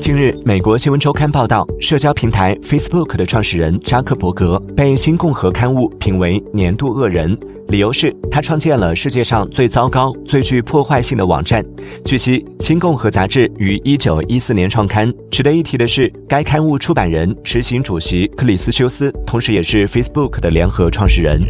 近日，美国新闻周刊报道，社交平台 Facebook 的创始人扎克伯格被《新共和》刊物评为年度恶人，理由是他创建了世界上最糟糕、最具破坏性的网站。据悉，《新共和》杂志于1914年创刊。值得一提的是，该刊物出版人、执行主席克里斯修斯，同时也是 Facebook 的联合创始人。